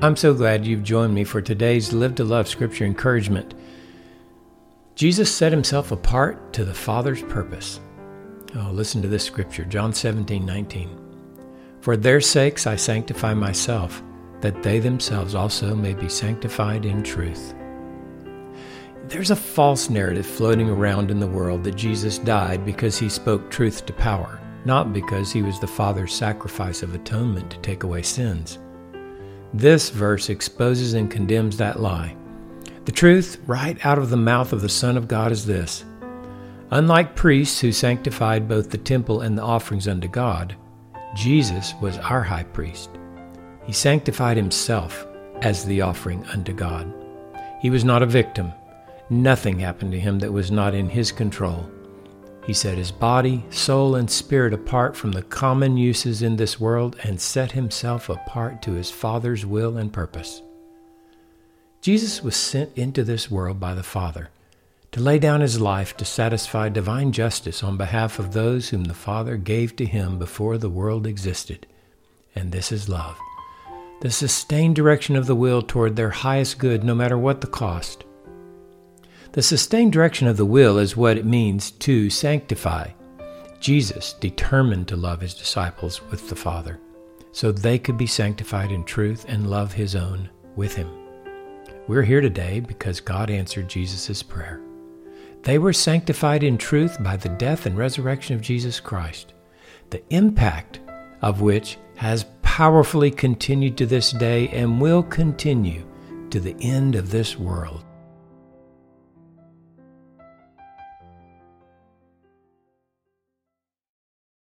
I'm so glad you've joined me for today's Live to Love Scripture encouragement. Jesus set himself apart to the Father's purpose. Oh, listen to this scripture, John 17, 19. For their sakes I sanctify myself, that they themselves also may be sanctified in truth. There's a false narrative floating around in the world that Jesus died because he spoke truth to power, not because he was the Father's sacrifice of atonement to take away sins. This verse exposes and condemns that lie. The truth, right out of the mouth of the Son of God, is this Unlike priests who sanctified both the temple and the offerings unto God, Jesus was our high priest. He sanctified himself as the offering unto God. He was not a victim. Nothing happened to him that was not in his control. He set his body, soul, and spirit apart from the common uses in this world and set himself apart to his Father's will and purpose. Jesus was sent into this world by the Father to lay down his life to satisfy divine justice on behalf of those whom the Father gave to him before the world existed. And this is love the sustained direction of the will toward their highest good, no matter what the cost. The sustained direction of the will is what it means to sanctify. Jesus determined to love his disciples with the Father, so they could be sanctified in truth and love his own with him. We're here today because God answered Jesus' prayer. They were sanctified in truth by the death and resurrection of Jesus Christ, the impact of which has powerfully continued to this day and will continue to the end of this world.